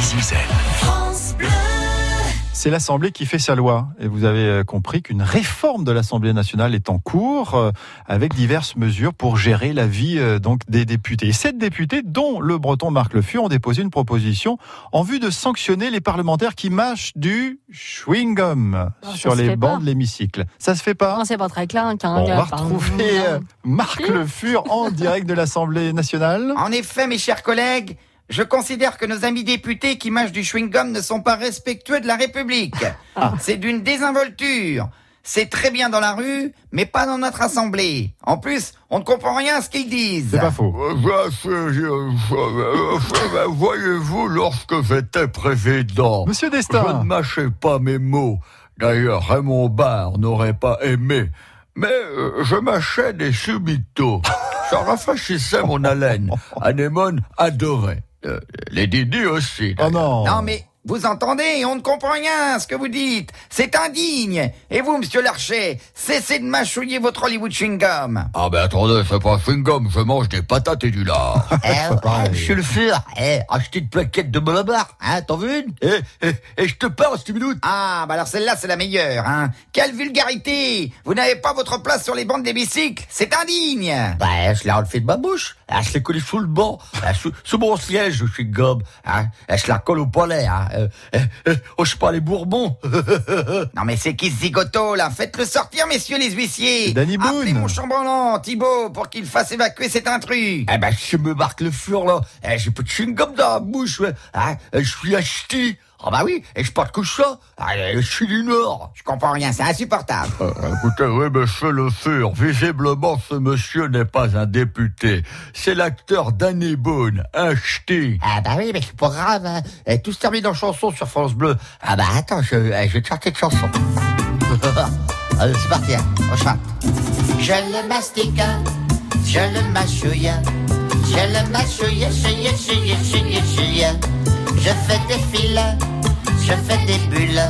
Zizel. France Bleu. C'est l'Assemblée qui fait sa loi. Et vous avez euh, compris qu'une réforme de l'Assemblée nationale est en cours euh, avec diverses mesures pour gérer la vie euh, donc des députés. Et sept députés, dont le breton Marc Le Fur, ont déposé une proposition en vue de sanctionner les parlementaires qui mâchent du chewing-gum sur les bancs pas. de l'hémicycle. Ça se fait pas Non, c'est pas très clair. qu'un Bon, On gars va retrouver euh, Marc Le Fur en direct de l'Assemblée nationale. En effet, mes chers collègues, je considère que nos amis députés qui mâchent du chewing-gum ne sont pas respectueux de la République. C'est d'une désinvolture. C'est très bien dans la rue, mais pas dans notre assemblée. En plus, on ne comprend rien à ce qu'ils disent. C'est pas faux. Voyez-vous, lorsque j'étais président, Monsieur je ne Destin. mâchais pas mes mots. D'ailleurs, Raymond Barre n'aurait pas aimé. Mais euh, je mâchais des subitos. Ça rafraîchissait mon haleine. Anémone adorait. Euh, les Didi aussi. Oh non. Non mais vous entendez, on ne comprend rien à ce que vous dites. C'est indigne. Et vous, monsieur Larcher, cessez de mâchouiller votre Hollywood chewing-gum. Ah ben attendez, c'est pas chewing-gum, je mange des patates et du lard. Eh, monsieur le fur, eh, achetez une plaquette de Malabar, hein, t'en veux une? Eh, eh, eh, je te parle, cette minute. Ah, bah alors celle-là, c'est la meilleure, hein. Quelle vulgarité Vous n'avez pas votre place sur les bancs des bicycles C'est indigne Bah, je l'ai enlevé de ma bouche. Ah, je l'ai collé sous le banc, ah, sous, sous mon siège, je suis gobe. Hein. Ah, je la colle au palais. Hein. Euh, euh, euh, oh, je suis pas les Bourbons. Non mais c'est qui ce zigoto, là? Faites-le sortir, messieurs les huissiers Danny Boone. Appelez mon chambranlant, Thibaut, pour qu'il fasse évacuer cet intrus eh ben, je me marque le fur, là. Eh, j'ai pas de chewing-gum dans la bouche, ouais. Hein. Je suis acheté. Ah bah oui, et je porte que ça. Ah, je suis du Nord. Je comprends rien, c'est insupportable Euh, écoutez, oui, monsieur Le Fur, visiblement, ce monsieur n'est pas un député. C'est l'acteur Danny Boone, un ch'ti. Ah bah oui, mais c'est pas grave. Hein. Et tout se termine en chanson sur France Bleu. Ah bah attends, je, je vais te chanter une chanson. Allez, c'est parti, hein. on chante. Je le mastique, je le mâchouille, je le mâchouille, chouille, chouille, chouille, chouille. Je fais des fils, je fais des bulles,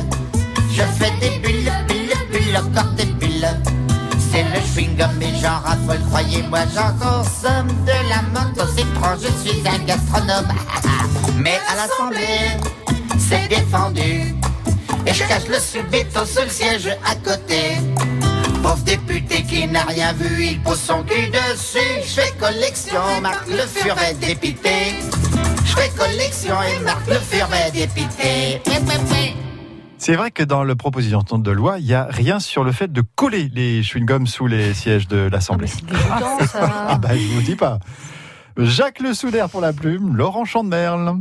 je fais des bulles, bulles, bulles, encore des bulles. C'est le chewing-gum et j'en raffole, croyez-moi, j'en consomme de la menthe au citron, je suis un gastronome. Mais à l'Assemblée, c'est défendu. Et je cache le subito sous le siège à côté. Pauvre député qui n'a rien vu, il pose son cul dessus. Je fais collection, Marc Le Fur est dépité. Collection et Marc Le Fur. C'est vrai que dans la proposition de loi, il n'y a rien sur le fait de coller les chewing-gums sous les sièges de Ah, l'Assemblée. ça. Ah bah je vous dis pas. Jacques Le Soudaire pour la plume, Laurent Chandemerle.